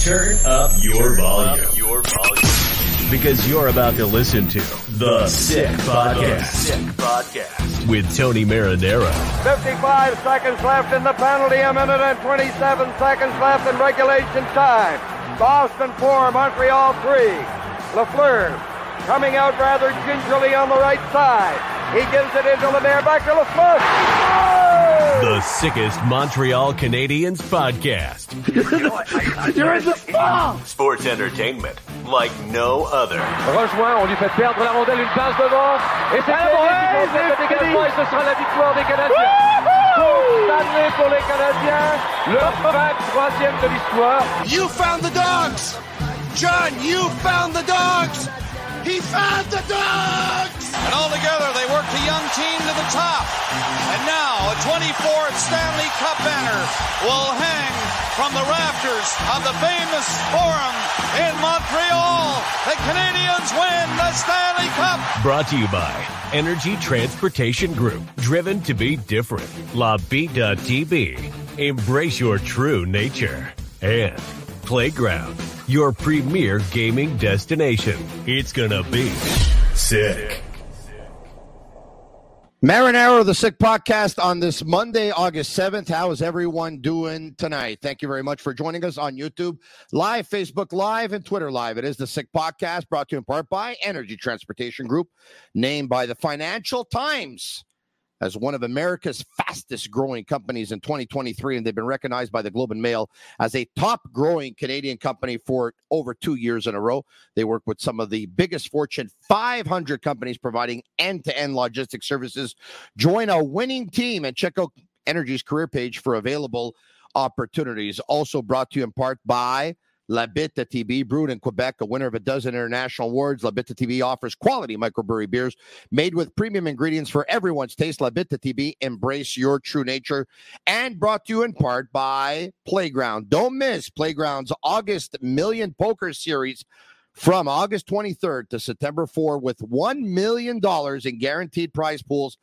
Turn up your volume. your volume. Because you're about to listen to The Sick Podcast. Sick Podcast. With Tony Marinaro. 55 seconds left in the penalty, a minute and 27 seconds left in regulation time. Boston 4, Montreal 3. Lafleur coming out rather gingerly on the right side. He gives it into Lemaire, back to Lafleur. The sickest Montreal Canadiens podcast. You're in the spot! Sports entertainment like no other. Rejoint, on lui fait perdre la rondelle, une passe devant. Et c'est le dégagement et ce sera la victoire des Canadiens. Stanley pour les Canadiens, le 23e de l'histoire. You found the dogs! John, you found the dogs! He found the dogs! And all together, they worked a young team to the top. And now, a 24th Stanley Cup banner will hang from the rafters of the famous Forum in Montreal. The Canadiens win the Stanley Cup. Brought to you by Energy Transportation Group. Driven to be different. La Vida TV. Embrace your true nature. And Playground, your premier gaming destination. It's gonna be sick. Marinaro, the Sick Podcast on this Monday, August 7th. How is everyone doing tonight? Thank you very much for joining us on YouTube, live, Facebook Live, and Twitter Live. It is the Sick Podcast brought to you in part by Energy Transportation Group, named by the Financial Times as one of America's fastest growing companies in 2023. And they've been recognized by the Globe and Mail as a top growing Canadian company for over two years in a row. They work with some of the biggest Fortune 500 companies providing end to end logistics services. Join a winning team and check out Energy's career page for available opportunities. Also brought to you in part by La Bitte TB, brewed in Quebec, a winner of a dozen international awards. La Bitte TB offers quality microbrewery beers made with premium ingredients for everyone's taste. La Bitte TB, embrace your true nature. And brought to you in part by Playground. Don't miss Playground's August Million Poker Series from August 23rd to September 4 with $1 million in guaranteed prize pools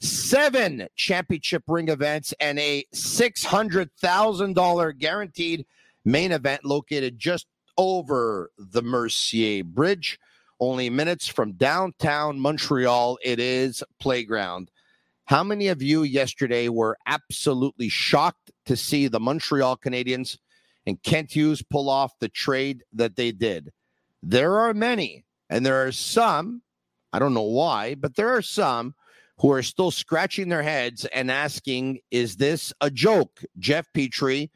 seven championship ring events and a $600,000 guaranteed main event located just over the Mercier Bridge. Only minutes from downtown Montreal. It is Playground. How many of you yesterday were absolutely shocked to see the Montreal Canadiens and Kent Hughes pull off the trade that they did? There are many, and there are some, I don't know why, but there are some who are still scratching their heads and asking, is this a joke? Jeff Petry,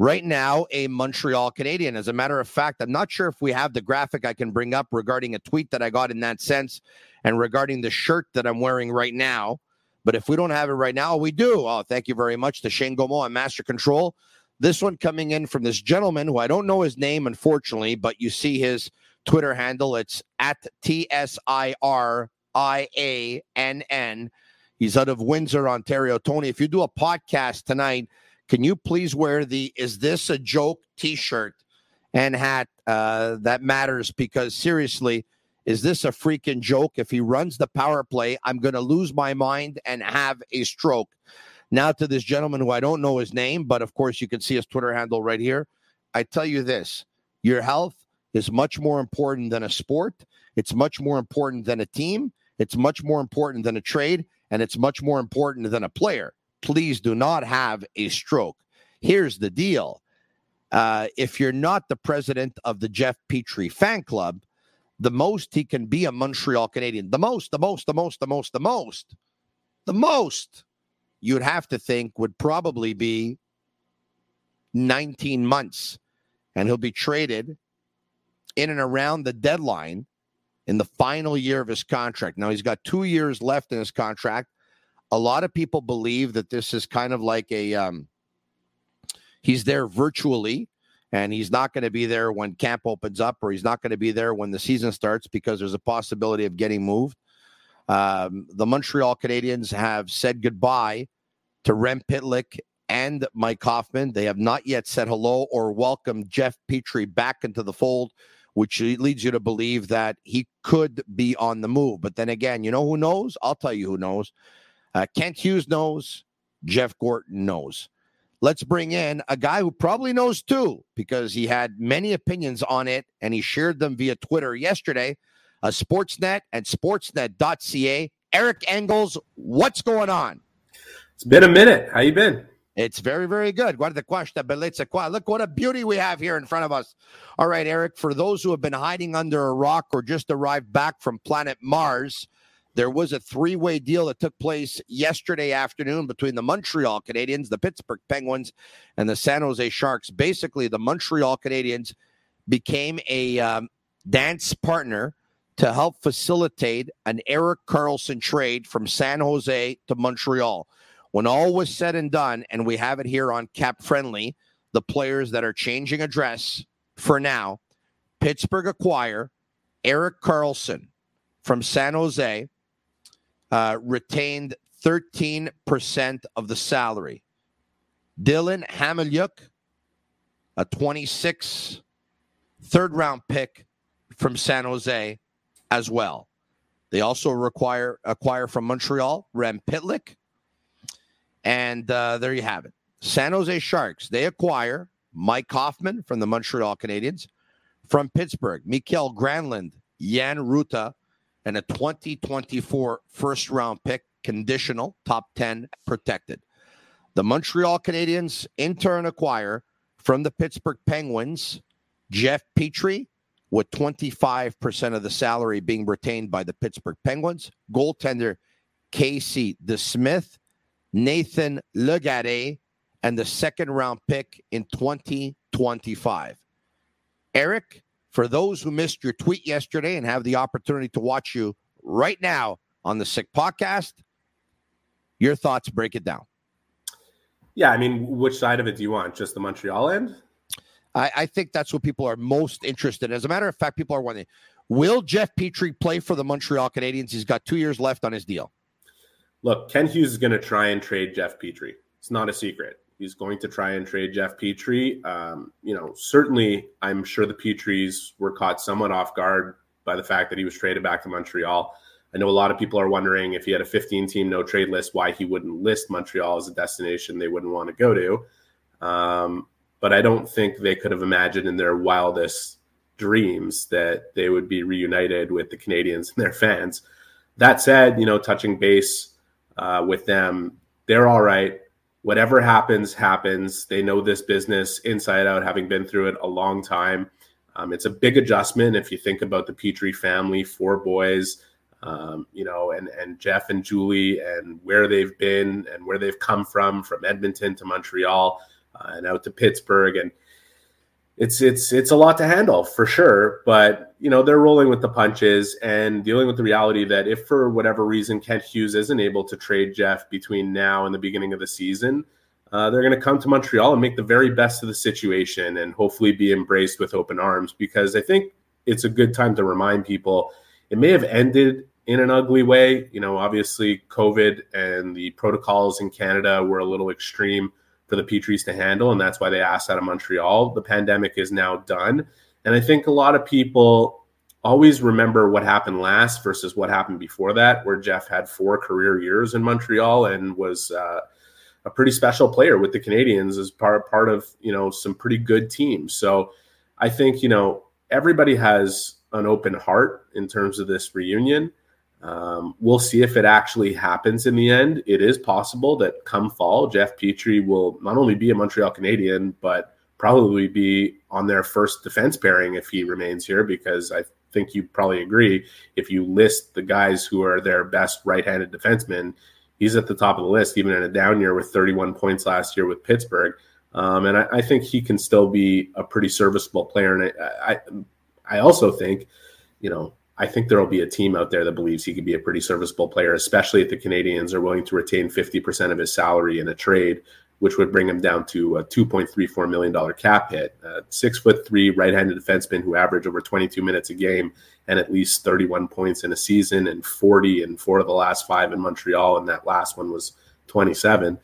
right now a Montreal Canadian. As a matter of fact, I'm not sure if we have the graphic I can bring up regarding a tweet that I got in that sense and regarding the shirt that I'm wearing right now. But if we don't have it right now, we do. Oh, thank you very much to Shane Gaumont on Master Control. This one coming in from this gentleman who I don't know his name, unfortunately, but you see his Twitter handle. It's at T S I R I A N N. He's out of Windsor, Ontario. Tony, if you do a podcast tonight, can you please wear the Is This a Joke t shirt and hat? Uh, that matters because seriously, is this a freaking joke? If he runs the power play, I'm going to lose my mind and have a stroke. Now, to this gentleman who I don't know his name, but of course, you can see his Twitter handle right here. I tell you this your health is much more important than a sport, it's much more important than a team, it's much more important than a trade, and it's much more important than a player please do not have a stroke. Here's the deal uh, if you're not the president of the Jeff Petry fan club, the most he can be a Montreal Canadian, the most, the most, the most, the most, the most, the most you'd have to think would probably be 19 months. And he'll be traded in and around the deadline in the final year of his contract. Now, he's got two years left in his contract a lot of people believe that this is kind of like a um, He's there virtually, and he's not going to be there when camp opens up, or he's not going to be there when the season starts because there's a possibility of getting moved. Um, the Montreal Canadiens have said goodbye to Rem Pitlick and Mike Hoffman. They have not yet said hello or welcomed Jeff Petry back into the fold, which leads you to believe that he could be on the move. But then again, you know who knows? I'll tell you who knows. Uh, Kent Hughes knows. Jeff Gorton knows. Let's bring in a guy who probably knows too, because he had many opinions on it and he shared them via Twitter yesterday. A uh, Sportsnet and Sportsnet.ca. Eric Engels, what's going on? It's been a minute. How you been? It's very, very good. Guarda questa bellezza qua. Look what a beauty we have here in front of us. All right, Eric, for those who have been hiding under a rock or just arrived back from planet Mars, there was a three way deal that took place yesterday afternoon between the Montreal Canadiens, the Pittsburgh Penguins, and the San Jose Sharks. Basically, the Montreal Canadiens became a um, dance partner to help facilitate an Erik Karlsson trade from San Jose to Montreal. When all was said and done, and we have it here on Cap Friendly, the players that are changing address for now, Pittsburgh acquire Erik Karlsson from San Jose, uh, retained 13% of the salary. Dylan Hamaliuk, a 26 third round pick from San Jose as well. They also require acquire from Montreal Rem Pitlick, and uh, there you have it. San Jose Sharks, they acquire Mike Hoffman from the Montreal Canadiens. From Pittsburgh, Mikael Granlund, Jan Rutta, and a 2024 first round pick, conditional, top 10 protected. The Montreal Canadiens in turn acquire from the Pittsburgh Penguins Jeff Petry, with 25% of the salary being retained by the Pittsburgh Penguins, goaltender Casey DeSmith, Nathan Legare, and the second round pick in 2025. Eric, for those who missed your tweet yesterday and have the opportunity to watch you right now on the Sick Podcast, your thoughts, break it down. Yeah, I mean, which side of it do you want? Just the Montreal end? I, I think that's what people are most interested in. As a matter of fact, people are wondering will Jeff Petry play for the Montreal Canadiens? He's got two years left on his deal. Look, Kent Hughes is going to try and trade Jeff Petry. It's not a secret. He's going to try and trade Jeff Petry. Um, you know, certainly, I'm sure the Petrys were caught somewhat off guard by the fact that he was traded back to Montreal. I know a lot of people are wondering if he had a 15 team no trade list, why he wouldn't list Montreal as a destination they wouldn't want to go to. Um, but I don't think they could have imagined in their wildest dreams that they would be reunited with the Canadiens and their fans. That said, you know, touching base uh, with them. They're all right. Whatever happens, happens. They know this business inside out, having been through it a long time. Um, it's a big adjustment if you think about the Petry family, four boys, um, you know, and and Jeff and Julie, and where they've been and where they've come from, from Edmonton to Montreal uh, and out to Pittsburgh, and it's it's it's a lot to handle for sure. But you know they're rolling with the punches and dealing with the reality that if for whatever reason Kent Hughes isn't able to trade Jeff between now and the beginning of the season, uh, they're going to come to Montreal and make the very best of the situation and hopefully be embraced with open arms. Because I think it's a good time to remind people it may have ended in an ugly way. You know, obviously COVID and the protocols in Canada were a little extreme for the Petrys to handle, and that's why they asked out of Montreal. The pandemic is now done, and I think a lot of people always remember what happened last versus what happened before that, where Jeff had four career years in Montreal and was uh, a pretty special player with the Canadiens as part part of you know some pretty good teams. So I think you know everybody has an open heart in terms of this reunion. Um, we'll see if it actually happens in the end. It is possible that come fall, Jeff Petry will not only be a Montreal Canadian, but probably be on their first defense pairing if he remains here, because I think you probably agree. If you list the guys who are their best right handed defensemen, he's at the top of the list, even in a down year with 31 points last year with Pittsburgh. Um, and I, I, think he can still be a pretty serviceable player. And I, I, I also think, you know, I think there will be a team out there that believes he could be a pretty serviceable player, especially if the Canadiens are willing to retain 50% of his salary in a trade which would bring him down to a $2.34 million cap hit. Uh, six foot three right handed defenseman who averaged over 22 minutes a game and at least 31 points in a season and 40 in four of the last five in Montreal. And that last one was 27.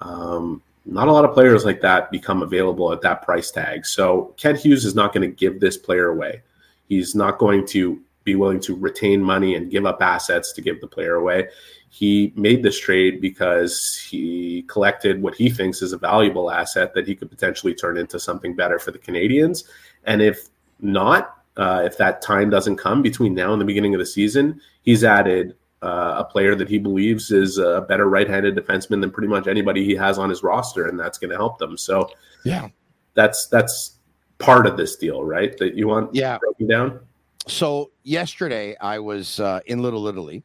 Um, not a lot of players like that become available at that price tag. So Kent Hughes is not going to give this player away. He's not going to be willing to retain money and give up assets to give the player away. He made this trade because he collected what he thinks is a valuable asset that he could potentially turn into something better for the Canadiens. And if not, uh, if that time doesn't come between now and the beginning of the season, he's added uh, a player that he believes is a better right-handed defenseman than pretty much anybody he has on his roster, and that's going to help them. So, yeah, that's that's part of this deal, right? That you want yeah broken down. So yesterday I was uh, in Little Italy.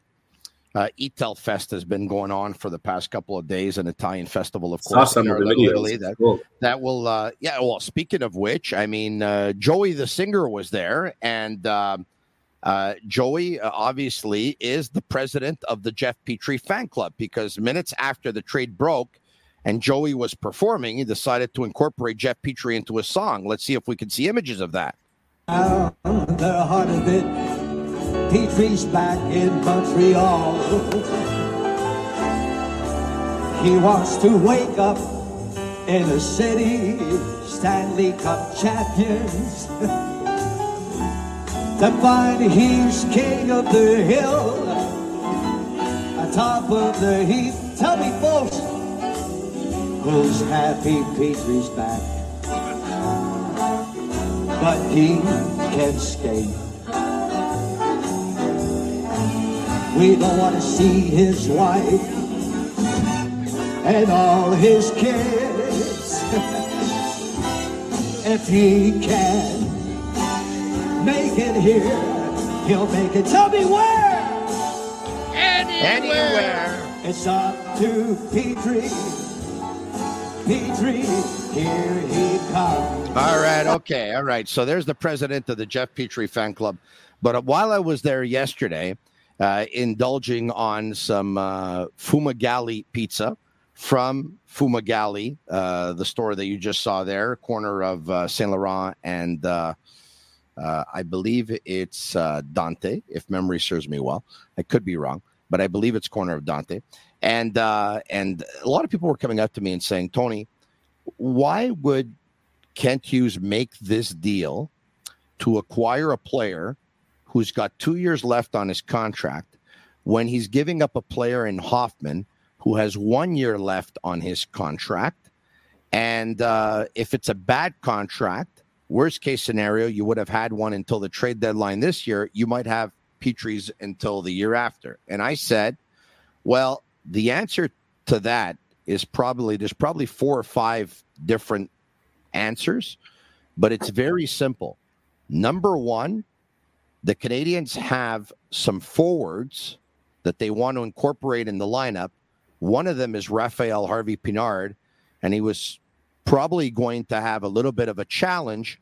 Uh, Fest has been going on for the past couple of days, an Italian festival, of course. Saw some Little. Italy that, Cool. that will, uh, yeah. Well, speaking of which, I mean, uh, Joey the singer was there, and um uh, Joey uh, obviously is the president of the Jeff Petry fan club because minutes after the trade broke and Joey was performing, he decided to incorporate Jeff Petry into a song. Let's see if we can see images of that. Down the heart of it, Petry's back in Montreal. He wants to wake up in a city, Stanley Cup champions. to find he's king of the hill, atop of the heap. Tell me, folks, who's happy Petry's back? But he can't skate. We don't want to see his wife and all his kids. if he can make it here, he'll make it. Tell me where! Anywhere. It's up to Petry. Petry, here he comes. All right. Okay. All right. So there's the president of the Jeff Petry fan club. But while I was there yesterday, uh, indulging on some uh, Fumagalli pizza from Fumagalli, uh, the store that you just saw there, corner of uh, Saint Laurent and uh, uh, I believe it's Dante, if memory serves me well. I could be wrong, but I believe it's corner of Dante. And and a lot of people were coming up to me and saying, Tony, why would Kent Hughes make this deal to acquire a player who's got two years left on his contract when he's giving up a player in Hoffman who has one year left on his contract? And uh, if it's a bad contract, worst case scenario, you would have had one until the trade deadline this year. You might have Petry's until the year after. And I said, well, the answer to that is probably there's probably four or five different answers, but it's very simple. Number one, the Canadiens have some forwards that they want to incorporate in the lineup. One of them is Raphael Harvey Pinard, and he was probably going to have a little bit of a challenge.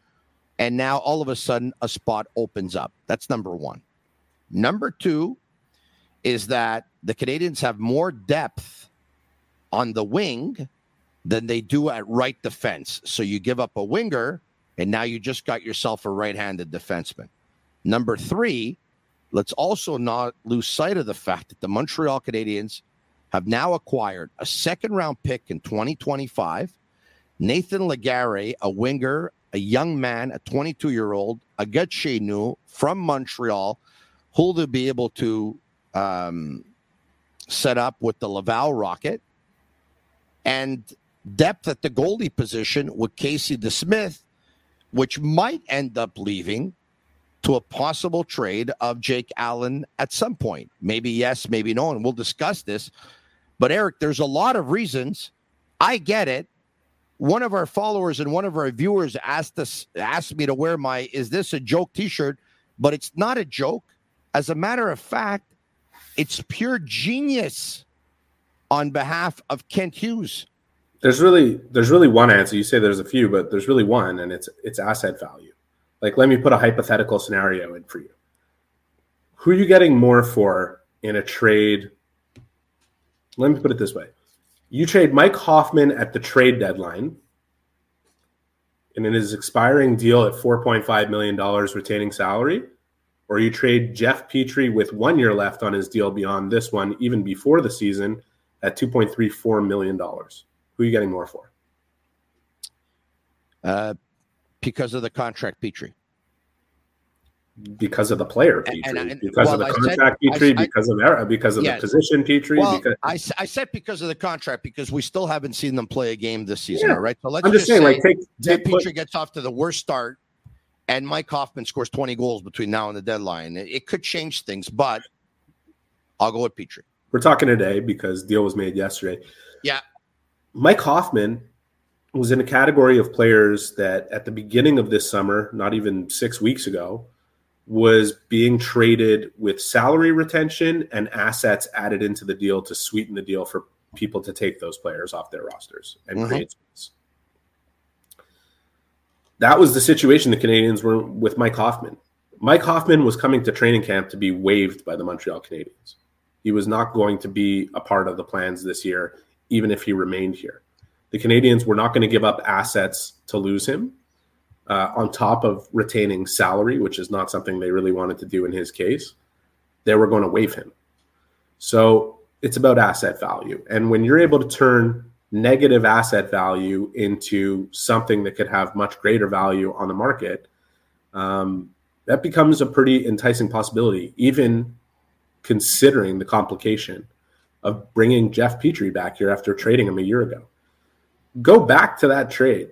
And now all of a sudden, a spot opens up. That's number one. Number two is that the Canadiens have more depth on the wing than they do at right defense. So you give up a winger, and now you just got yourself a right handed defenseman. Number three, let's also not lose sight of the fact that the Montreal Canadiens have now acquired a second round pick in 2025, Nathan Legare, a winger, a young man, a 22 year old, a chez from Montreal, who will be able to um, set up with the Laval Rocket, and depth at the goalie position with Casey DeSmith, which might end up leaving to a possible trade of Jake Allen at some point. Maybe yes, maybe no, and we'll discuss this. But Eric, there's a lot of reasons. I get it. One of our followers and one of our viewers asked us asked me to wear my is this a joke t-shirt, but it's not a joke. As a matter of fact, it's pure genius on behalf of Kent Hughes. There's really there's really one answer. You say there's a few, but there's really one, and it's it's asset value. Like, let me put a hypothetical scenario in for you. Who are you getting more for in a trade? Let me put it this way: You trade Mike Hoffman at the trade deadline, and in his expiring deal at $4.5 million retaining salary, or you trade Jeff Petry with one year left on his deal beyond this one, even before the season, at $2.34 million. Who are you getting more for? Uh, because of the contract, Petry. Because of the player, Petry. And- and- because well, of the contract, said- I- Petry. I- because of era, because of Yes. the position, Petry. Well, because, I, I said because of the contract because we still haven't seen them play a game this season. Yeah. All right, so let's I'm just saying, say like, take, take what- Petry gets off to the worst start, and Mike Hoffman scores 20 goals between now and the deadline. It, it could change things, but I'll go with Petry. We're talking today because deal was made yesterday. Yeah. Mike Hoffman was in a category of players that at the beginning of this summer, not even six weeks ago, was being traded with salary retention and assets added into the deal to sweeten the deal for people to take those players off their rosters and Mhm. create space. That was the situation the Canadiens were with Mike Hoffman. Mike Hoffman was coming to training camp to be waived by the Montreal Canadiens. He was not going to be a part of the plans this year, even if he remained here. The Canadiens were not going to give up assets to lose him, uh, on top of retaining salary, which is not something they really wanted to do in his case. They were going to waive him. So it's about asset value. And when you're able to turn negative asset value into something that could have much greater value on the market, um, that becomes a pretty enticing possibility, even considering the complication of bringing Jeff Petry back here after trading him a year ago. Go back to that trade.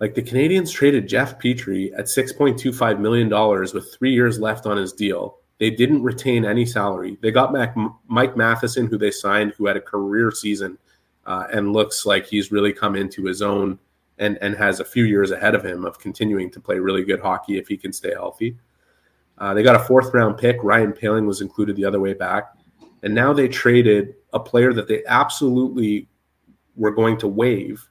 Like the Canadiens traded Jeff Petry at $6.25 million with three years left on his deal. They didn't retain any salary. They got back Mike Matheson, who they signed, who had a career season uh, and looks like he's really come into his own and, and has a few years ahead of him of continuing to play really good hockey if he can stay healthy. Uh, they got a fourth round pick. Ryan Poehling was included the other way back. And now they traded a player that they absolutely were going to waive,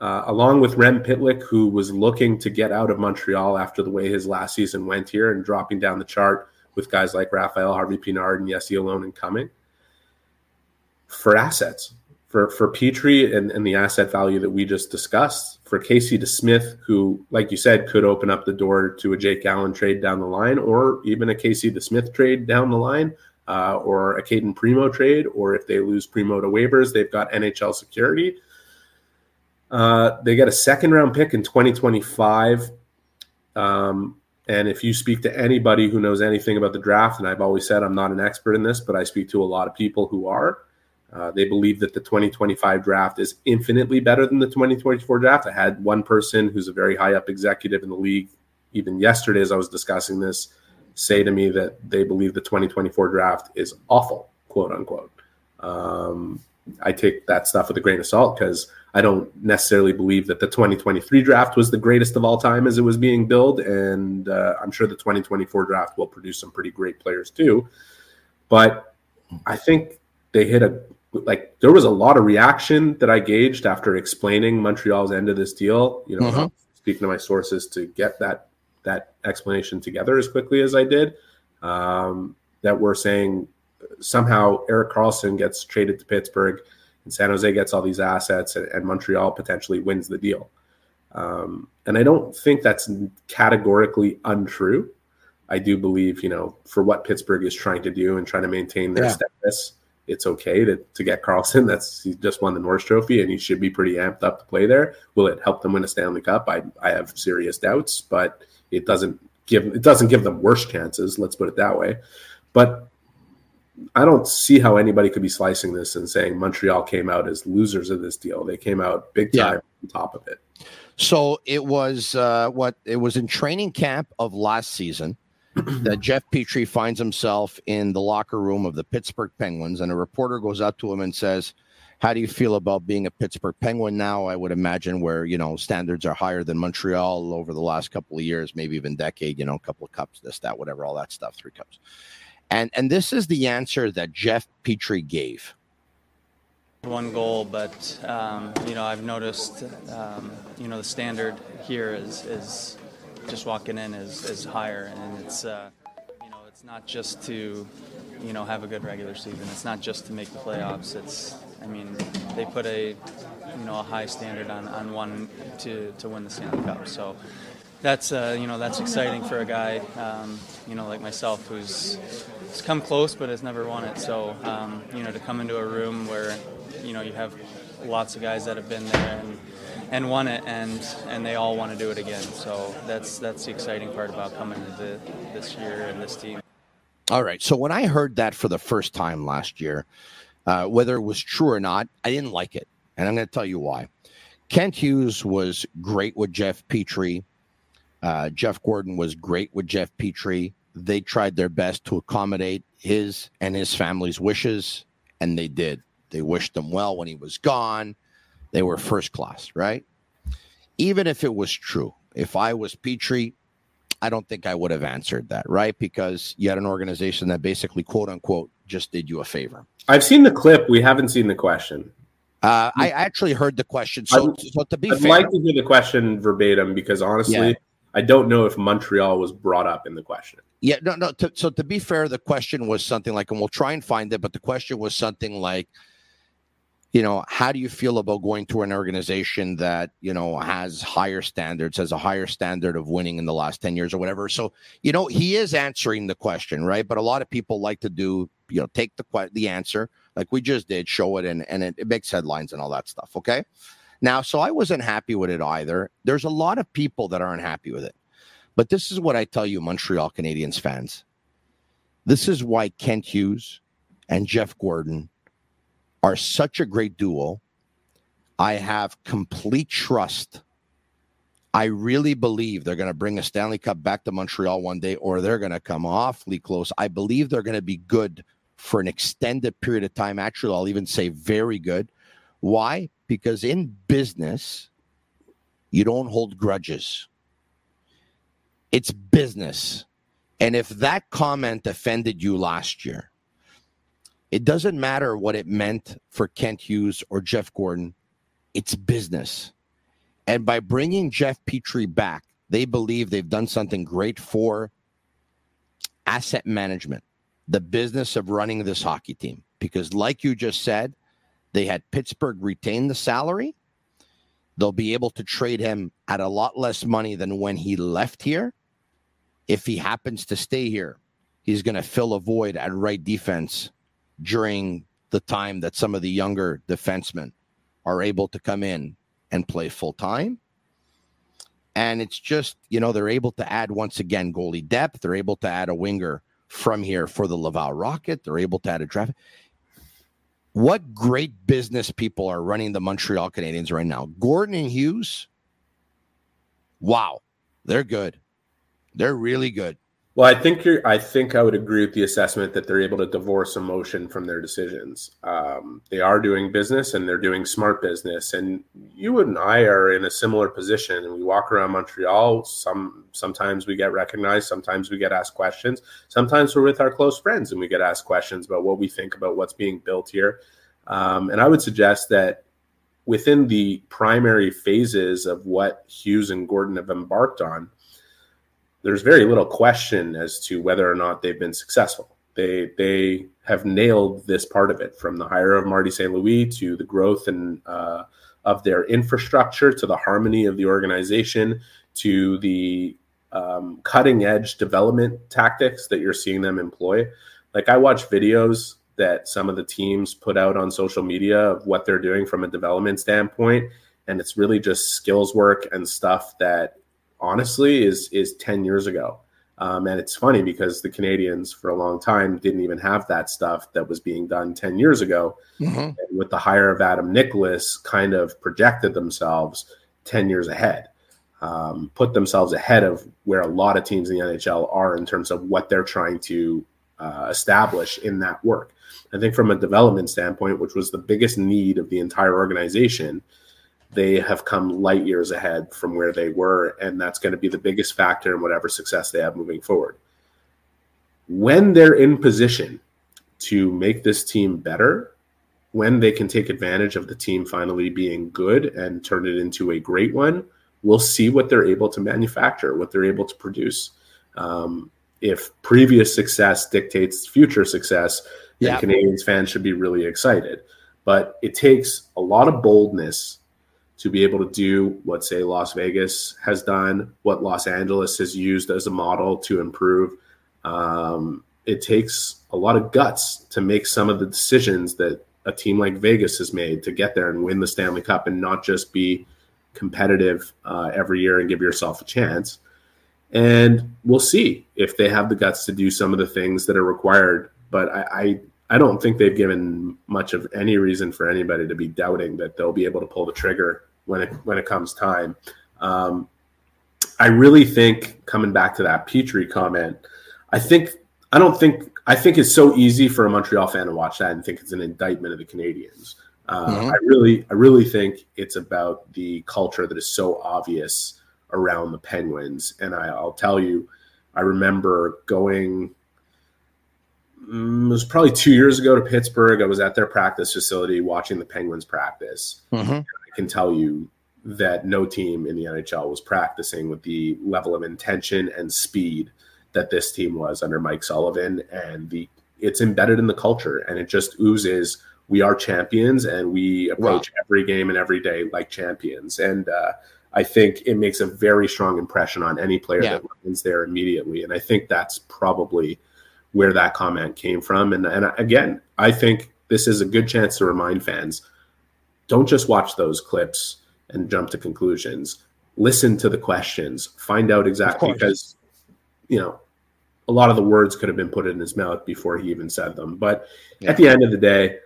uh, along with Rem Pitlick, who was looking to get out of Montreal after the way his last season went here and dropping down the chart with guys like Raphael Harvey Pinard and Jesse Ylönen and coming for assets. For, for Petry and, and the asset value that we just discussed, for Casey DeSmith, who, like you said, could open up the door to a Jake Allen trade down the line, or even a Casey DeSmith trade down the line, uh, or a Cayden Primeau trade, or if they lose Primeau to waivers, they've got NHL security. Uh, they get a second round pick in 2025. Um, and if you speak to anybody who knows anything about the draft, and I've always said I'm not an expert in this, but I speak to a lot of people who are, uh, they believe that the 2025 draft is infinitely better than the 2024 draft. I had one person who's a very high up executive in the league, even yesterday as I was discussing this, say to me that they believe the 2024 draft is awful, quote unquote. Um, I take that stuff with a grain of salt because I don't necessarily believe that the 2023 draft was the greatest of all time as it was being built. And uh, I'm sure the 2024 draft will produce some pretty great players too. But I think they hit a like there was a lot of reaction that I gauged after explaining Montreal's end of this deal. You know, Mhm. speaking to my sources to get that that explanation together as quickly as I did. Um, that we're saying somehow Erik Karlsson gets traded to Pittsburgh and San Jose gets all these assets and, and Montreal potentially wins the deal. Um, and I don't think that's categorically untrue. I do believe, you know, for what Pittsburgh is trying to do and trying to maintain their Yeah. status, it's okay to, to get Karlsson. That's he just won the Norris Trophy and he should be pretty amped up to play there. Will it help them win a Stanley Cup? I, I have serious doubts, but it doesn't give it doesn't give them worse chances. Let's put it that way. But I don't see how anybody could be slicing this and saying Montreal came out as losers of this deal. They came out big Yeah. time on top of it. So it was uh, what it was in training camp of last season that Jeff Petry finds himself in the locker room of the Pittsburgh Penguins, and a reporter goes up to him and says, "How do you feel about being a Pittsburgh Penguin now?" I would imagine where you know standards are higher than Montreal over the last couple of years, maybe even decade. You know, a couple of cups, this, that, whatever, all that stuff, three cups. And and this is the answer that Jeff Petry gave. One goal, but um, you know I've noticed um, you know the standard here is is just walking in is, is higher, and it's uh, you know it's not just to you know have a good regular season. It's not just to make the playoffs. It's I mean, they put a you know a high standard on on one to to win the Stanley Cup. So that's uh, you know that's exciting for a guy um, you know like myself who's, who's come close but has never won it. So um, you know to come into a room where you know you have lots of guys that have been there and and won it and and they all want to do it again. So that's that's the exciting part about coming into this year and this team. All right. So when I heard that for the first time last year, uh, whether it was true or not, I didn't like it, and I'm going to tell you why. Kent Hughes was great with Jeff Petry. Uh, Jeff Gorton was great with Jeff Petry. They tried their best to accommodate his and his family's wishes, and they did. They wished him well when he was gone. They were first class, right? Even if it was true, if I was Petry, I don't think I would have answered that, right? Because you had an organization that basically, quote unquote, just did you a favor. I've seen the clip. We haven't seen the question. Uh, I actually heard the question. So, I'd, so to be I'd fair, like to hear the question verbatim because honestly, yeah. I don't know if Montreal was brought up in the question. Yeah, no, no. To, so to be fair, the question was something like, and we'll try and find it, but the question was something like, you know, how do you feel about going to an organization that, you know, has higher standards, has a higher standard of winning in the last 10 years or whatever? So, you know, he is answering the question, right? But a lot of people like to do, you know, take the the answer like we just did, show it and and it, it makes headlines and all that stuff, okay? Now, so I wasn't happy with it either. There's a lot of people that aren't happy with it. But this is what I tell you, Montreal Canadiens fans. This is why Kent Hughes and Jeff Gorton are such a great duo. I have complete trust. I really believe they're going to bring a Stanley Cup back to Montreal one day, or they're going to come awfully close. I believe they're going to be good for an extended period of time. Actually, I'll even say very good. Why? Because in business, you don't hold grudges. It's business. And if that comment offended you last year, it doesn't matter what it meant for Kent Hughes or Jeff Gorton. It's business. And by bringing Jeff Petry back, they believe they've done something great for asset management, the business of running this hockey team. Because, like you just said, they had Pittsburgh retain the salary. They'll be able to trade him at a lot less money than when he left here. If he happens to stay here, he's going to fill a void at right defense during the time that some of the younger defensemen are able to come in and play full time. And it's just, you know, they're able to add once again goalie depth. They're able to add a winger from here for the Laval Rocket. They're able to add a draft. What great business people are running the Montreal Canadiens right now? Gorton and Hughes. Wow, they're good. They're really good. Well, I think you're. I think I would agree with the assessment that they're able to divorce emotion from their decisions. Um, they are doing business and they're doing smart business. And you and I are in a similar position. And we walk around Montreal. Some sometimes we get recognized. Sometimes we get asked questions. Sometimes we're with our close friends and we get asked questions about what we think about what's being built here. Um, and I would suggest that within the primary phases of what Hughes and Gorton have embarked on there's very little question as to whether or not they've been successful. They they have nailed this part of it from the hire of Marty St. Louis to the growth and uh, of their infrastructure to the harmony of the organization to the um, cutting edge development tactics that you're seeing them employ. Like I watch videos that some of the teams put out on social media of what they're doing from a development standpoint, and it's really just skills work and stuff that honestly is is 10 years ago. Um, and it's funny because the Canadiens for a long time didn't even have that stuff that was being done 10 years ago. Mm-hmm. with the hire of adam nicholas kind of projected themselves 10 years ahead um, put themselves ahead of where a lot of teams in the nhl are in terms of what they're trying to uh, establish in that work. I think from a development standpoint which was the biggest need of the entire organization they have come light years ahead from where they were, and that's going to be the biggest factor in whatever success they have moving forward. When they're in position to make this team better, when they can take advantage of the team finally being good and turn it into a great one, we'll see what they're able to manufacture, what they're able to produce. Um, if previous success dictates future success, then Canadiens fans should be really excited. but it takes a lot of boldness to be able to do what, say, Las Vegas has done, what Los Angeles has used as a model to improve. Um, it takes a lot of guts to make some of the decisions that a team like Vegas has made to get there and win the Stanley Cup and not just be competitive uh, every year and give yourself a chance. And we'll see if they have the guts to do some of the things that are required. But I, I, I don't think they've given much of any reason for anybody to be doubting that they'll be able to pull the trigger when it when it comes time. Um, I really think coming back to that Petry comment, I think I don't think I think it's so easy for a Montreal fan to watch that and think it's an indictment of the Canadiens. Uh, mm-hmm. I really, I really think it's about the culture that is so obvious around the Penguins. And I, will tell you, I remember going. Mm, it was probably two years ago to Pittsburgh. I was at their practice facility watching the Penguins practice. Mm-hmm. I can tell you that no team in the NHL was practicing with the level of intention and speed that this team was under Mike Sullivan, and the it's embedded in the culture, and it just oozes. We are champions, and we approach wow. every game and every day like champions. And uh, I think it makes a very strong impression on any player yeah. that lands there immediately. And I think that's probably where that comment came from. And, and again, I think this is a good chance to remind fans: don't just watch those clips and jump to conclusions. Listen to the questions. Find out exactly because you know a lot of the words could have been put in his mouth before he even said them. But yeah. at the end of the day,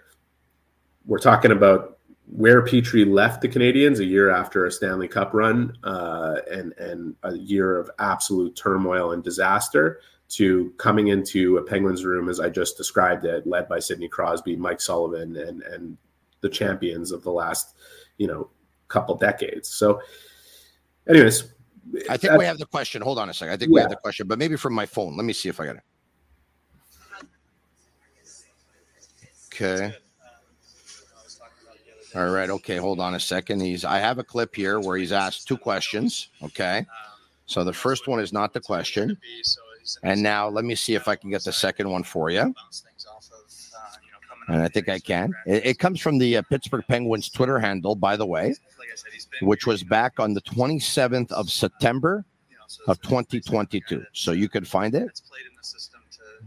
we're talking about where Petry left the Canadiens a year after a Stanley Cup run uh, and and a year of absolute turmoil and disaster to coming into a Penguins room as I just described it, led by Sidney Crosby, Mike Sullivan, and and the champions of the last you know couple decades. So, anyways, I think we have the question. Hold on a second. I think yeah. we have the question, but maybe from my phone. Let me see if I got it. Okay. All right. Okay. Hold on a second. He's. I have a clip here where he's asked two questions. Okay. So the first one is not the question. And now let me see if I can get the second one for you. And I think I can. It, it comes from the uh, Pittsburgh Penguins Twitter handle, by the way which was back on the 27th of September of 2022. So you could find it.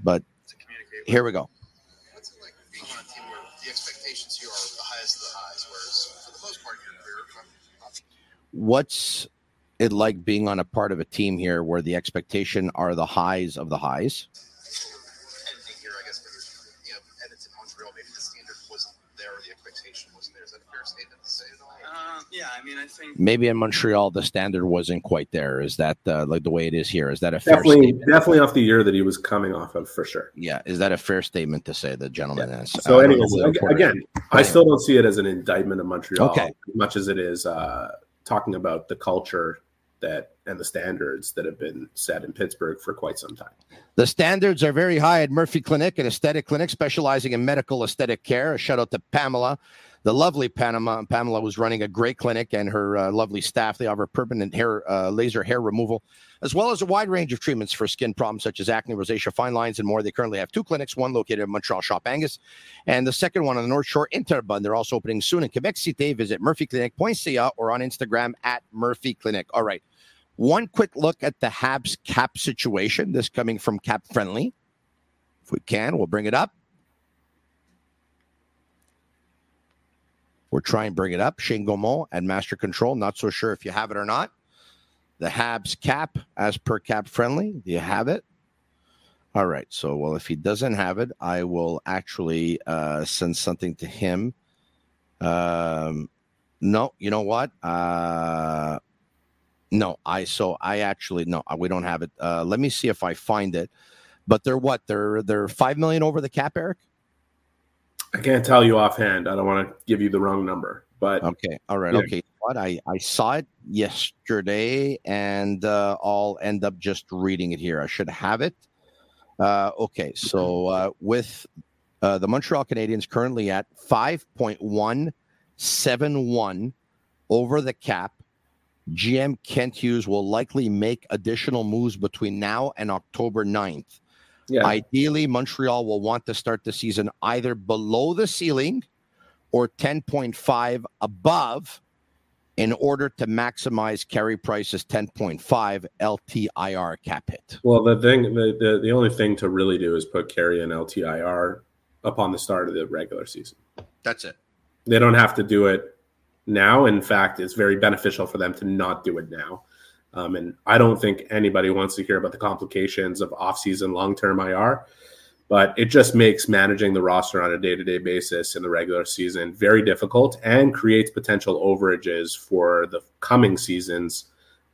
But here we go. What's it like being on a part of a team here where the expectation are the highs of the highs? Yeah, I mean, I think maybe in Montreal the standard wasn't quite there. Is that uh, like the way it is here? Is that a fair definitely statement? definitely off the year that he was coming off of for sure? Yeah, is that a fair statement to say the gentleman yeah. is? So, anyways, again, I still don't see it as an indictment of Montreal, okay. as much as it is uh, talking about the culture that and the standards that have been set in Pittsburgh for quite some time. The standards are very high at Murphy Clinic, an aesthetic clinic specializing in medical aesthetic care. A shout out to Pamela the lovely Panama Pamela was running a great clinic, and her uh, lovely staff. They offer permanent hair, uh, laser hair removal, as well as a wide range of treatments for skin problems such as acne, rosacea, fine lines, and more. They currently have two clinics, one located in Montreal Shop Angus, and the second one on the North Shore in Terrebonne. They're also opening soon in Quebec City. Visit Murphy Clinic, murphyclinic.ca or on Instagram at Murphy Clinic. All right. One quick look at the Habs cap situation. This coming from Cap Friendly. If we can, we'll bring it up. We'll try and bring it up. Shane Gaumont and Master Control. Not so sure if you have it or not. The Habs cap, as per cap friendly. Do you have it? All right. So, well, if he doesn't have it, I will actually uh, send something to him. Um, no, you know what? Uh, no, I so I actually no, we don't have it. Uh, let me see if I find it. But they're what? They're they're five million over the cap, Eric. I can't tell you offhand. I don't want to give you the wrong number, but okay, all right, yeah. okay. What I I saw it yesterday, and uh, I'll end up just reading it here. I should have it. Uh, okay, so uh, with uh, the Montreal Canadiens currently at five point one seven one over the cap. GM Kent Hughes will likely make additional moves between now and October 9th. Yeah. Ideally, Montreal will want to start the season either below the ceiling or 10.5 above in order to maximize Carey Price's 10.5 LTIR cap hit? Well, the thing, the, the, the only thing to really do is put Carey and LTIR upon the start of the regular season. That's it. They don't have to do it now. In fact, it's very beneficial for them to not do it now. Um, and I don't think anybody wants to hear about the complications of off-season long-term IR but it just makes managing the roster on a day-to-day basis in the regular season very difficult and creates potential overages for the coming seasons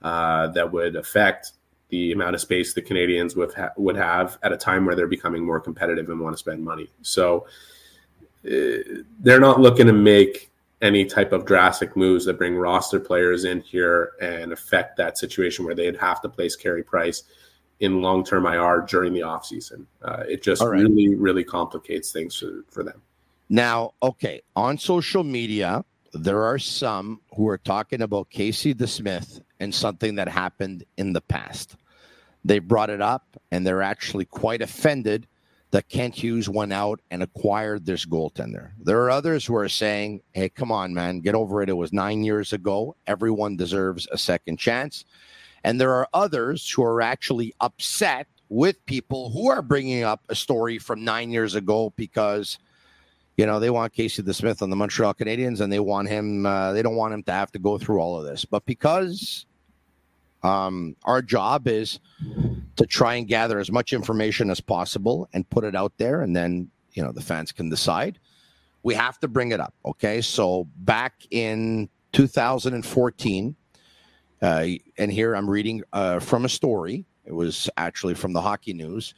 uh, that would affect the amount of space the Canadiens would, ha- would have at a time where they're becoming more competitive and want to spend money. So uh, they're not looking to make any type of drastic moves that bring roster players in here and affect that situation where they'd have to place Carey Price in long term IR during the offseason. Uh, it just right. really, really complicates things for, for them. Now, okay, on social media, there are some who are talking about Casey DeSmith and something that happened in the past. They brought it up and they're actually quite offended that Kent Hughes went out and acquired this goaltender. There are others who are saying, hey, come on, man, get over it. It was nine years ago. Everyone deserves a second chance. And there are others who are actually upset with people who are bringing up a story from nine years ago because, you know, they want Casey DeSmith on the Montreal Canadiens and they want him, uh, they don't want him to have to go through all of this. But because um, our job is to try and gather as much information as possible and put it out there, and then, you know, the fans can decide. We have to bring it up. Okay. So back in 2014, uh, and here I'm reading uh, from a story. It was actually from the Hockey News.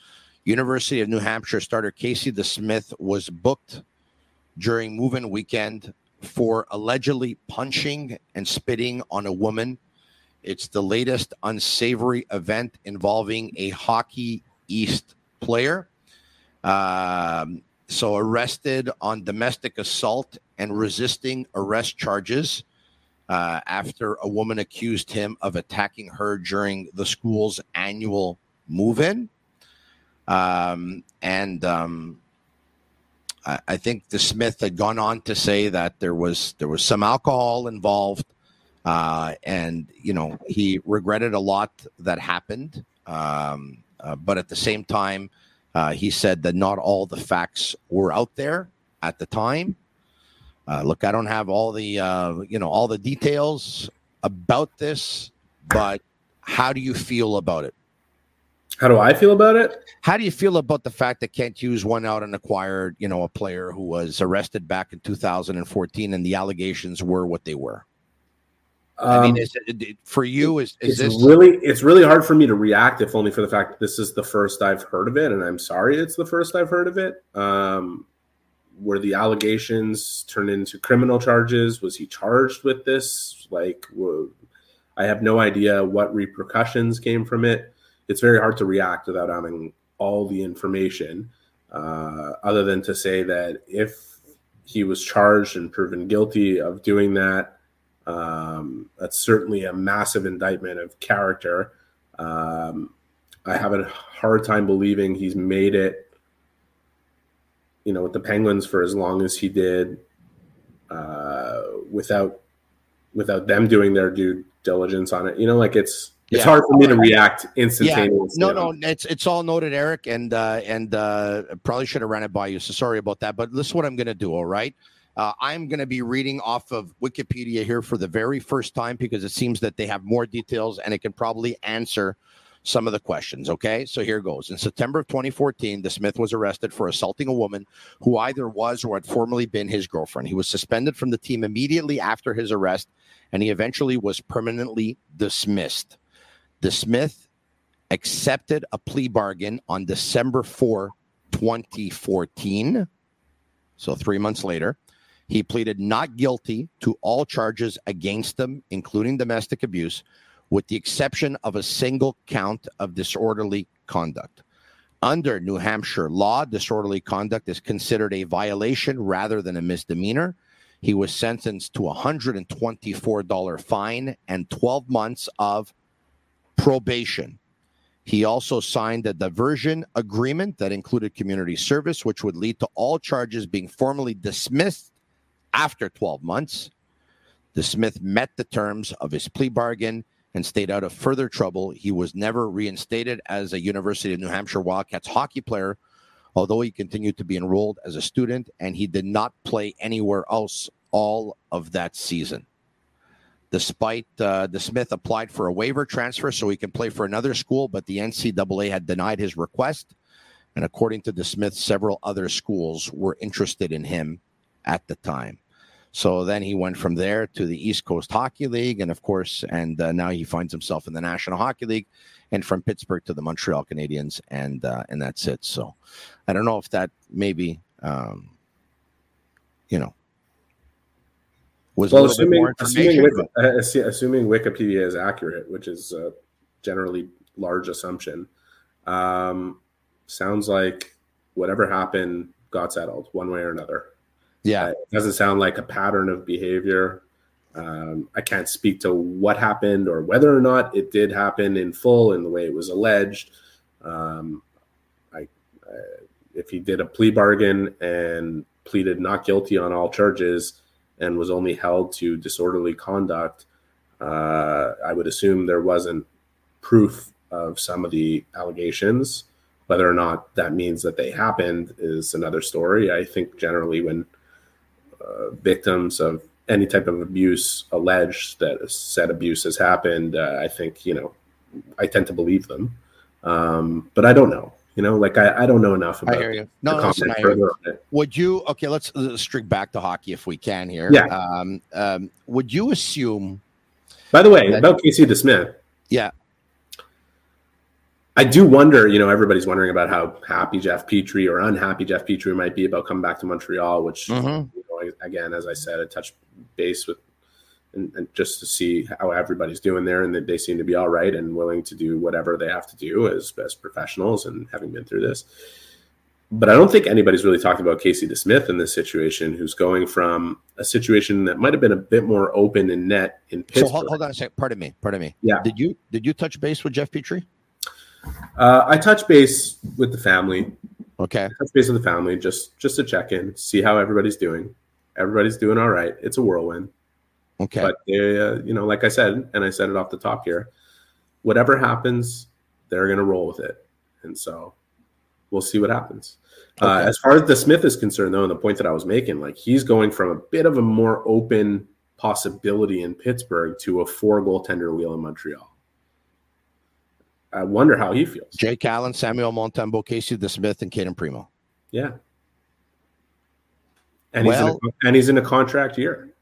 University of New Hampshire starter Casey DeSmith was booked during move-in weekend for allegedly punching and spitting on a woman. It's the latest unsavory event involving a Hockey East player. Um, so arrested on domestic assault and resisting arrest charges uh, after a woman accused him of attacking her during the school's annual move in. Um, and um, I, I, think Smith had gone on to say that there was there was some alcohol involved, uh, and you know he regretted a lot that happened. Um, uh, but at the same time, uh, he said that not all the facts were out there at the time, uh, look, I don't have all the uh, you know all the details about this, but how do you feel about it? How do I feel about it? How do you feel about the fact that Kent Hughes went out and acquired, you know, a player who was arrested back in 2014, and the allegations were what they were? I mean, um, is it, for you, is, is it's this really? It's really hard for me to react, if only for the fact this is the first I've heard of it, and I'm sorry it's the first I've heard of it. Um, were the allegations turned into criminal charges? Was he charged with this? Like, I have no idea what repercussions came from it. It's very hard to react without having all the information, uh, other than to say that if he was charged and proven guilty of doing that, um, that's certainly a massive indictment of character. Um, I have a hard time believing he's made it you know, with the Penguins for as long as he did, uh, without without them doing their due diligence on it. You know, like it's it's yeah. hard for me to react instantaneously. Yeah. No, no, it's it's all noted, Eric, and uh, and uh, probably should have ran it by you. So sorry about that. But this is what I'm going to do. All right. Uh, I'm going to be reading off of Wikipedia here for the very first time because it seems that they have more details and it can probably answer some of the questions. Okay, so here goes. In September of 2014, DeSmith was arrested for assaulting a woman who either was or had formerly been his girlfriend. He was suspended from the team immediately after his arrest, and he eventually was permanently dismissed. DeSmith accepted a plea bargain on December 4, 2014. So three months later, he pleaded not guilty to all charges against him, including domestic abuse, with the exception of a single count of disorderly conduct. Under New Hampshire law, disorderly conduct is considered a violation rather than a misdemeanor. He was sentenced to a $124 fine and 12 months of probation. He also signed a diversion agreement that included community service, which would lead to all charges being formally dismissed after 12 months, DeSmith met the terms of his plea bargain and stayed out of further trouble. He was never reinstated as a University of New Hampshire Wildcats hockey player, although he continued to be enrolled as a student, and he did not play anywhere else all of that season. Despite uh, Smith applied for a waiver transfer so he can play for another school, but the NCAA had denied his request. And according to DeSmith, several other schools were interested in him at the time. So then he went from there to the East Coast Hockey League, and of course, and uh, now he finds himself in the National Hockey League, and from Pittsburgh to the Montreal Canadiens, and uh, and that's it. So I don't know if that maybe, um, you know, was well, a little bit assuming more assuming. Wiki- uh, assuming Wikipedia is accurate, which is a generally large assumption, um, sounds like whatever happened got settled one way or another. Yeah, Uh, it doesn't sound like a pattern of behavior. Um, I can't speak to what happened or whether or not it did happen in full in the way it was alleged. Um, I, uh, if he did a plea bargain and pleaded not guilty on all charges and was only held to disorderly conduct, uh, I would assume there wasn't proof of some of the allegations. Whether or not that means that they happened is another story. I think generally when uh, victims of any type of abuse allege that said abuse has happened, uh, I think you know I tend to believe them, um, but I don't know. You know, like I, I don't know enough I hear you. to No, listen, I hear you. further on it. Would you? Okay, let's uh, streak back to hockey if we can here. Yeah. Um, um, would you assume? By the way, That- about Casey DeSmith, Yeah. I do wonder. You know, everybody's wondering about how happy Jeff Petry or unhappy Jeff Petry might be about coming back to Montreal. Which, Mhm. Know, again, as I said, I touched base with, and, and just to see how everybody's doing there, and that they seem to be all right and willing to do whatever they have to do as as professionals and having been through this. But I don't think anybody's really talked about Casey DeSmith in this situation, who's going from a situation that might have been a bit more open and net in So Pittsburgh. hold, hold on a second. Pardon me. Pardon me. Yeah. Did you did you touch base with Jeff Petry? Uh, I touch base with the family. Okay. Touch base with the family just just to check in, see how everybody's doing. Everybody's doing all right. It's a whirlwind, Okay. but uh, you know, like I said, and I said it off the top here, whatever happens, they're going to roll with it, and so we'll see what happens. Uh, as far as DeSmith is concerned, though, and the point that I was making, like he's going from a bit of a more open possibility in Pittsburgh to a four goaltender wheel in Montreal. I wonder how he feels. Jake Allen, Samuel Montembeault, Casey DeSmith, and Cayden Primeau. Yeah. And he's, Well- in a, and he's in a contract year.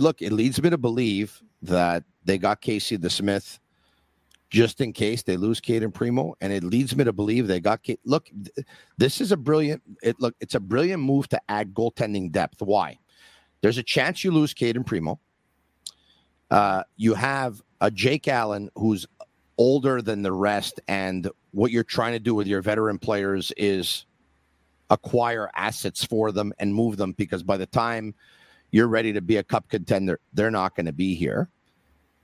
Look, it leads me to believe that they got Casey DeSmith just in case they lose Cayden Primeau, and it leads me to believe they got. Look, this is a brilliant. It look, it's a brilliant move to add goaltending depth. Why? There's a chance you lose Cayden Primeau. Uh, you have a Jake Allen who's older than the rest, and what you're trying to do with your veteran players is acquire assets for them and move them because by the time you're ready to be a cup contender, they're not going to be here.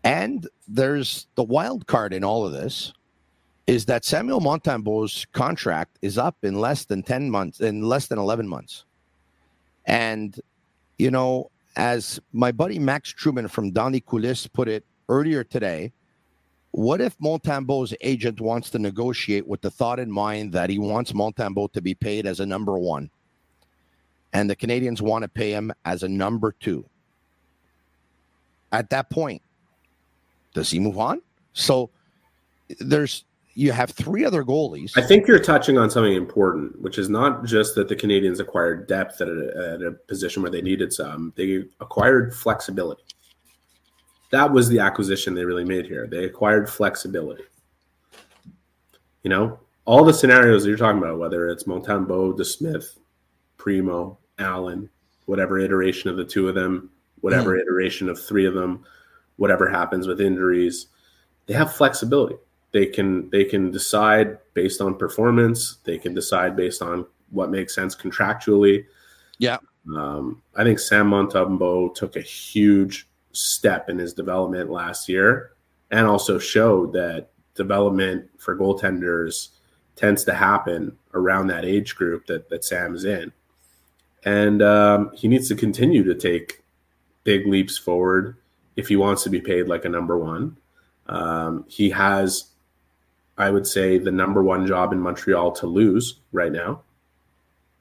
And there's the wild card in all of this is that Samuel Montembeault's contract is up in less than 10 months, in less than 11 months. And, you know, as my buddy Max Truman from Dans les Coulisses put it earlier today, what if Montembeault's agent wants to negotiate with the thought in mind that he wants Montembeault to be paid as a number one? And the Canadiens want to pay him as a number two. At that point, does he move on? So there's you have three other goalies. I think you're touching on something important, which is not just that the Canadiens acquired depth at a, at a position where they needed some, they acquired flexibility. That was the acquisition they really made here. They acquired flexibility. You know, all the scenarios that you're talking about, whether it's Montembeault, DeSmith, Primeau, Allen, whatever iteration of the two of them, whatever iteration of three of them, whatever happens with injuries, they have flexibility. They can they can decide based on performance. They can decide based on what makes sense contractually. Yeah. Um, I think Sam Montembeault took a huge step in his development last year, and also showed that development for goaltenders tends to happen around that age group that that Sam's in. and um, he needs to continue to take big leaps forward if he wants to be paid like a number one. Um, he has, I would say, the number one job in Montreal to lose right now,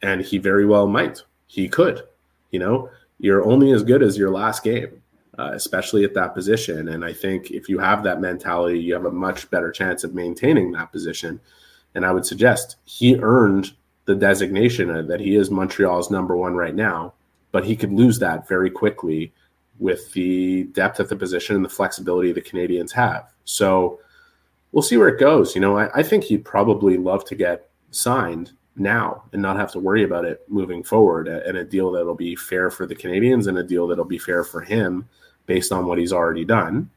and he very well might. He could. You know, you're only as good as your last game, uh, especially at that position. And I think if you have that mentality, you have a much better chance of maintaining that position. And I would suggest he earned the designation that he is Montreal's number one right now, but he could lose that very quickly with the depth at the position and the flexibility the Canadiens have. So we'll see where it goes. You know, I, I think he'd probably love to get signed now and not have to worry about it moving forward and a deal that'll be fair for the Canadiens and a deal that'll be fair for him based on what he's already done.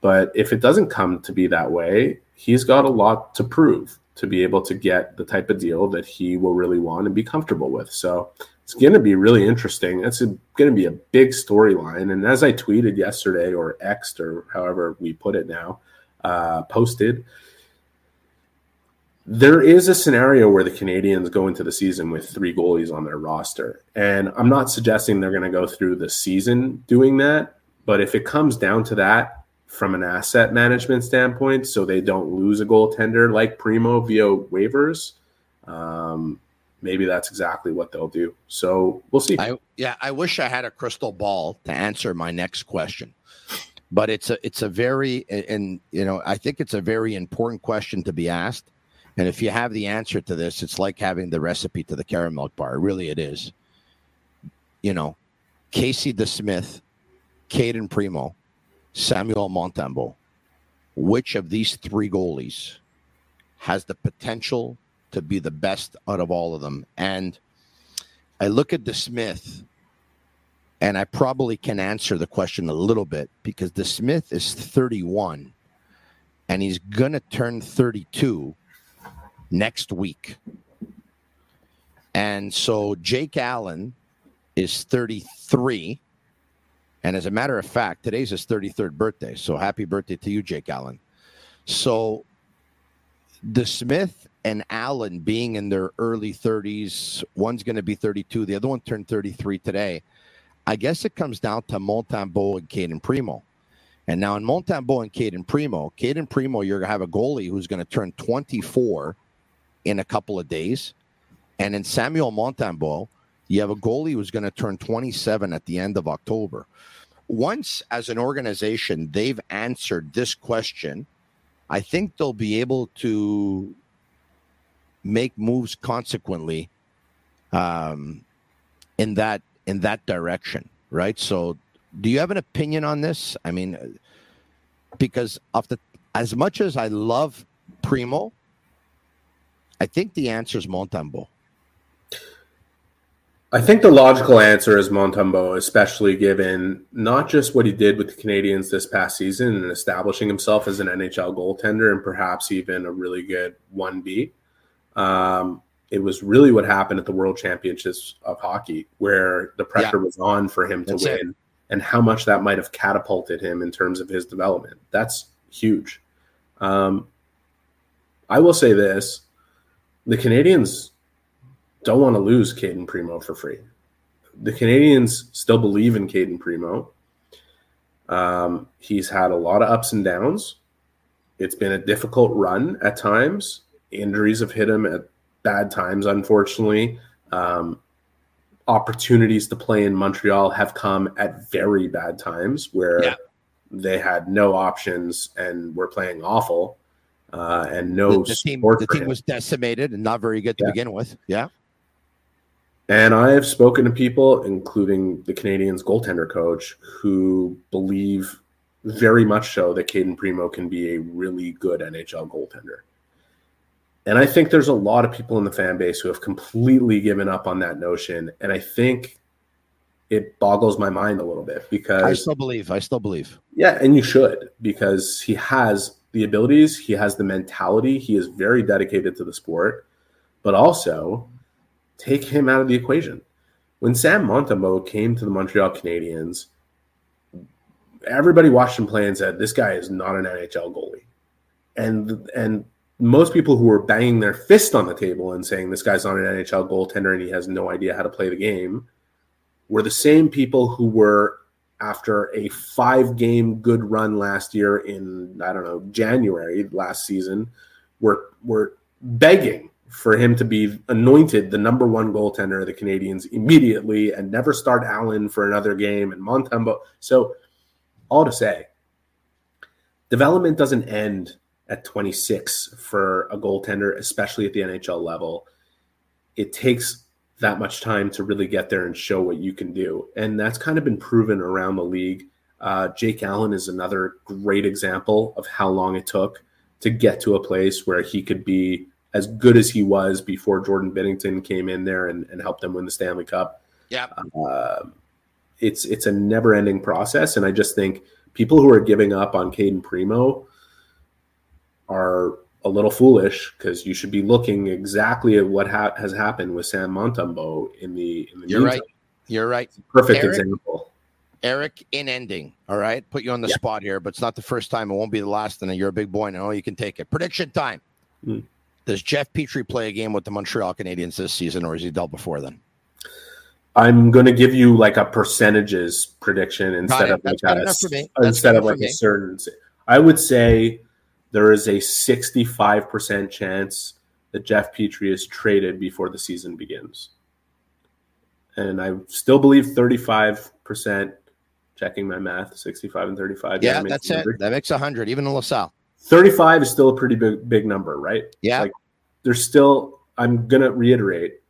But if it doesn't come to be that way, he's got a lot to prove to be able to get the type of deal that he will really want and be comfortable with. So it's going to be really interesting. It's going to be a big storyline. And as I tweeted yesterday or Xed or however we put it now, uh, posted, there is a scenario where the Canadiens go into the season with three goalies on their roster. And I'm not suggesting they're going to go through the season doing that. But if it comes down to that, from an asset management standpoint, so they don't lose a goaltender like Primeau via waivers. Um, maybe that's exactly what they'll do. So we'll see. I, yeah, I wish I had a crystal ball to answer my next question, but it's a it's a very and you know I think it's a very important question to be asked. And if you have the answer to this, it's like having the recipe to the Caramilk bar. Really, it is. You know, Casey DeSmith, Cayden Primeau, Samuel Montembeault, which of these three goalies has the potential to be the best out of all of them? And I look at DeSmith, and I probably can answer the question a little bit because DeSmith is 31 and he's going to turn 32 next week. And so Jake Allen is 33 and as a matter of fact, today's his 33rd birthday. So happy birthday to you, Jake Allen. So DeSmith and Allen being in their early 30s, one's going to be 32, the other one turned 33 today. I guess it comes down to Montembeault and Cayden Primeau. And now in Montembeault and Cayden Primeau, Cayden Primeau, you're going to have a goalie who's going to turn 24 in a couple of days. And in Samuel Montembeault, you have a goalie who's going to turn 27 at the end of October once as an organization they've answered this question, I think they'll be able to make moves consequently um, in that in that direction, right? So, do you have an opinion on this? I mean, because of the as much as I love Primeau, I think the answer is Montembeault. I think the logical answer is Montembeault, especially given not just what he did with the Canadiens this past season and establishing himself as an NHL goaltender and perhaps even a really good 1B. Um, it was really what happened at the World Championships of Hockey, where the pressure yeah. was on for him to That's win, it. and how much that might have catapulted him in terms of his development. That's huge. Um, I will say this the Canadiens don't want to lose Cayden Primeau for free. The Canadiens still believe in Cayden Primeau. Um, he's had a lot of ups and downs. It's been a difficult run at times. Injuries have hit him at bad times, unfortunately. Um, opportunities to play in Montreal have come at very bad times where yeah. they had no options and were playing awful. Uh, and no the, the team, the team was decimated and not very good to yeah. begin with. Yeah. And I have spoken to people, including the Canadiens goaltender coach, who believe very much so that Cayden Primeau can be a really good NHL goaltender. And I think there's a lot of people in the fan base who have completely given up on that notion. And I think it boggles my mind a little bit because I still believe. I still believe. Yeah, and you should because he has the abilities, he has the mentality, he is very dedicated to the sport, but also take him out of the equation. When Sam Montembeault came to the Montreal Canadiens, everybody watched him play and said, "This guy is not an NHL goalie," and and most people who were banging their fist on the table and saying this guy's not an NHL goaltender and he has no idea how to play the game were the same people who were after a five game good run last year in I don't know January last season were were begging for him to be anointed the number one goaltender of the Canadiens immediately and never start Allen for another game and Montembeault. So all to say, development doesn't end at 26 for a goaltender, especially at the NHL level. It takes that much time to really get there and show what you can do. And that's kind of been proven around the league. Uh, Jake Allen is another great example of how long it took to get to a place where he could be as good as he was before Jordan Binnington came in there and, and helped them win the Stanley Cup. Yeah. Uh, it's it's a never ending process. And I just think people who are giving up on Cayden Primeau are a little foolish because you should be looking exactly at what ha- has happened with Sam Montembeault in the in the You're meantime. right. You're right. Perfect Eric- example. Eric, in ending, all right, put you on the spot here, but it's not the first time. It won't be the last. And you're a big boy now. You can take it. Prediction time. Hmm. Does Jeff Petry play a game with the Montreal Canadiens this season, or is he dealt before then? I'm going to give you like a percentages prediction instead of like a, enough for me. That's instead of like a certain. I would say there is a 65 percent chance that Jeff Petry is traded before the season begins, and I still believe 35 percent. Checking my math, 65 and 35. Yeah, makes that's it. That makes hundred, even in LaSalle. 35 is still a pretty big big number, right? Yeah. Like there's still I'm gonna reiterate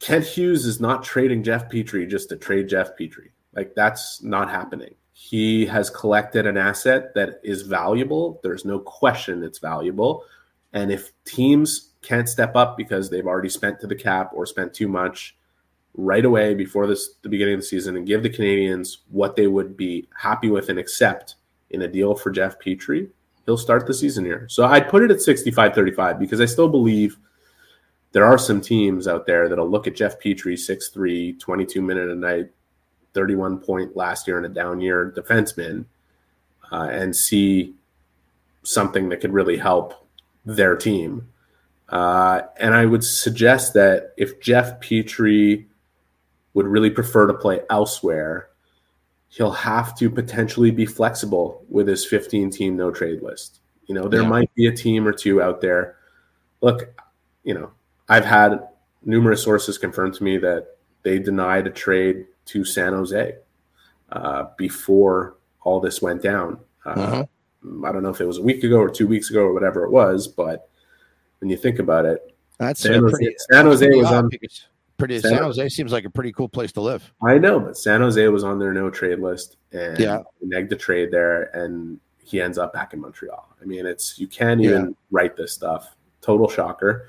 Kent Hughes is not trading Jeff Petry just to trade Jeff Petry. Like that's not happening. He has collected an asset that is valuable. There's no question it's valuable. And if teams can't step up because they've already spent to the cap or spent too much right away before this the beginning of the season and give the Canadiens what they would be happy with and accept in a deal for Jeff Petry, he'll start the season here. So I'd put it at 65-35 because I still believe there are some teams out there that'll look at Jeff Petry, 6'3, 22 minute a night, 31 point last year in a down year defenseman, uh, and see something that could really help their team. Uh, and I would suggest that if Jeff Petry would really prefer to play elsewhere, he'll have to potentially be flexible with his 15 team no trade list. You know, there Yeah. might be a team or two out there. Look, you know, I've had numerous sources confirm to me that they denied a trade to San Jose uh, before all this went down. Uh, I don't know if it was a week ago or two weeks ago or whatever it was, but when you think about it, That's San Jose, pretty. San Jose was on. Pretty. San- San Jose seems like a pretty cool place to live. I know, but San Jose was on their no trade list, and Yeah. negged the trade there, and he ends up back in Montreal. I mean, it's you can't even write this stuff. Total shocker.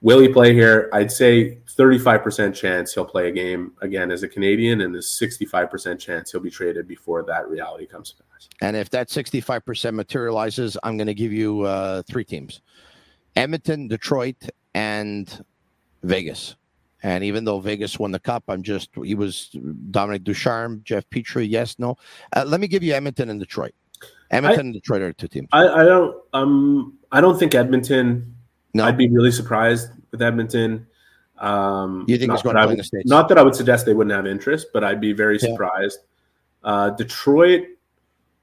Will he play here? I'd say 35% chance he'll play a game again as a Canadian, and there's 65% chance he'll be traded before that reality comes to pass. And if that 65% materializes, I'm going to give you uh, three teams Edmonton, Detroit, and Vegas. And even though Vegas won the cup, I'm just, he was Dominic Ducharme, Jeff Petry, yes, no. Uh, let me give you Edmonton and Detroit. Edmonton and Detroit are two teams. I, I don't um I don't think Edmonton. No. I'd be really surprised with Edmonton. Um, You think not going that to I would- the States? Not that I would suggest they wouldn't have interest, but I'd be very Yeah. surprised. Uh, Detroit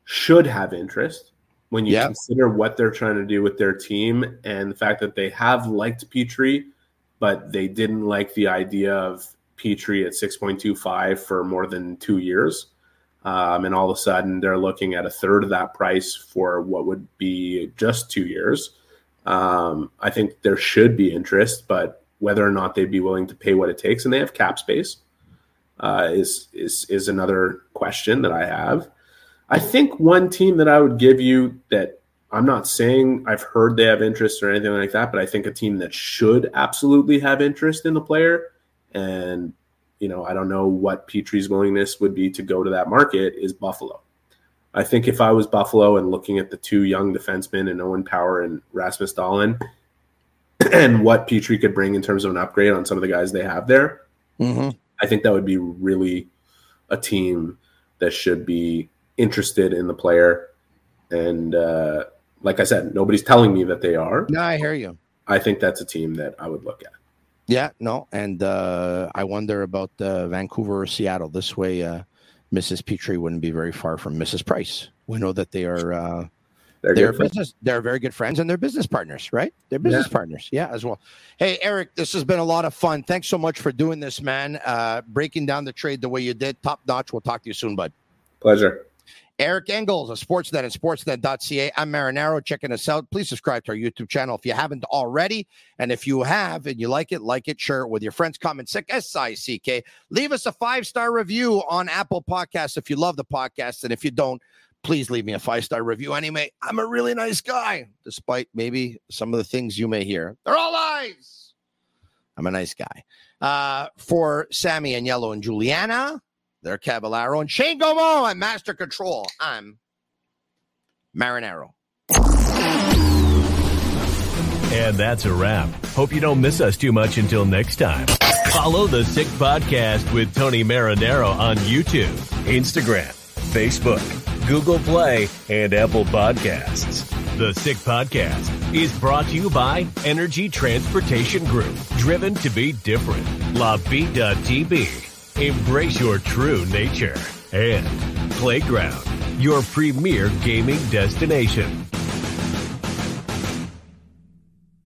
should have interest when you Yeah. consider what they're trying to do with their team and the fact that they have liked Petry, but they didn't like the idea of Petry at 6.25 for more than two years. Um, and all of a sudden, they're looking at a third of that price for what would be just two years. Um, I think there should be interest, but whether or not they'd be willing to pay what it takes, and they have cap space, uh, is is is another question that I have. I think one team that I would give you that I'm not saying I've heard they have interest or anything like that, but I think a team that should absolutely have interest in the player, and you know, I don't know what Petry's willingness would be to go to that market is Buffalo. I think if I was Buffalo and looking at the two young defensemen and Owen Power and Rasmus Dahlin and what Petry could bring in terms of an upgrade on some of the guys they have there, Mm-hmm. I think that would be really a team that should be interested in the player and uh, like I said, nobody's telling me that they are. No, I hear you. I think that's a team that I would look at. Yeah, no, and uh, I wonder about uh, Vancouver or Seattle. This way, uh, Mrs. Petry wouldn't be very far from Mrs. Price. We know that they are uh, They're, they're good friends. business they're very good friends and they're business partners, right? They're business Yeah. partners, yeah, as well. Hey, Eric, this has been a lot of fun. Thanks so much for doing this, man. Uh, breaking down the trade the way you did, top notch. We'll talk to you soon, bud. Pleasure. Eric Engels of Sportsnet and Sportsnet.ca. I'm Marinaro. Checking us out. Please subscribe to our YouTube channel if you haven't already. And if you have and you like it, like it, share it with your friends. Comment sick, S I C K. Leave us a five star review on Apple Podcasts if you love the podcast. And if you don't, please leave me a five star review anyway. I'm a really nice guy, despite maybe some of the things you may hear. They're all lies. I'm a nice guy. Uh, for Sammy and Yellow and Juliana, they're Caballero and Shane Gomo and Master Control. I'm Marinaro. And that's a wrap. Hope you don't miss us too much until next time. Follow the Sick Podcast with Tony Marinaro on YouTube, Instagram, Facebook, Google Play, and Apple Podcasts. The Sick Podcast is brought to you by Energy Transportation Group, driven to be different. La Vida TV. Embrace your true nature. And Playground, your premier gaming destination.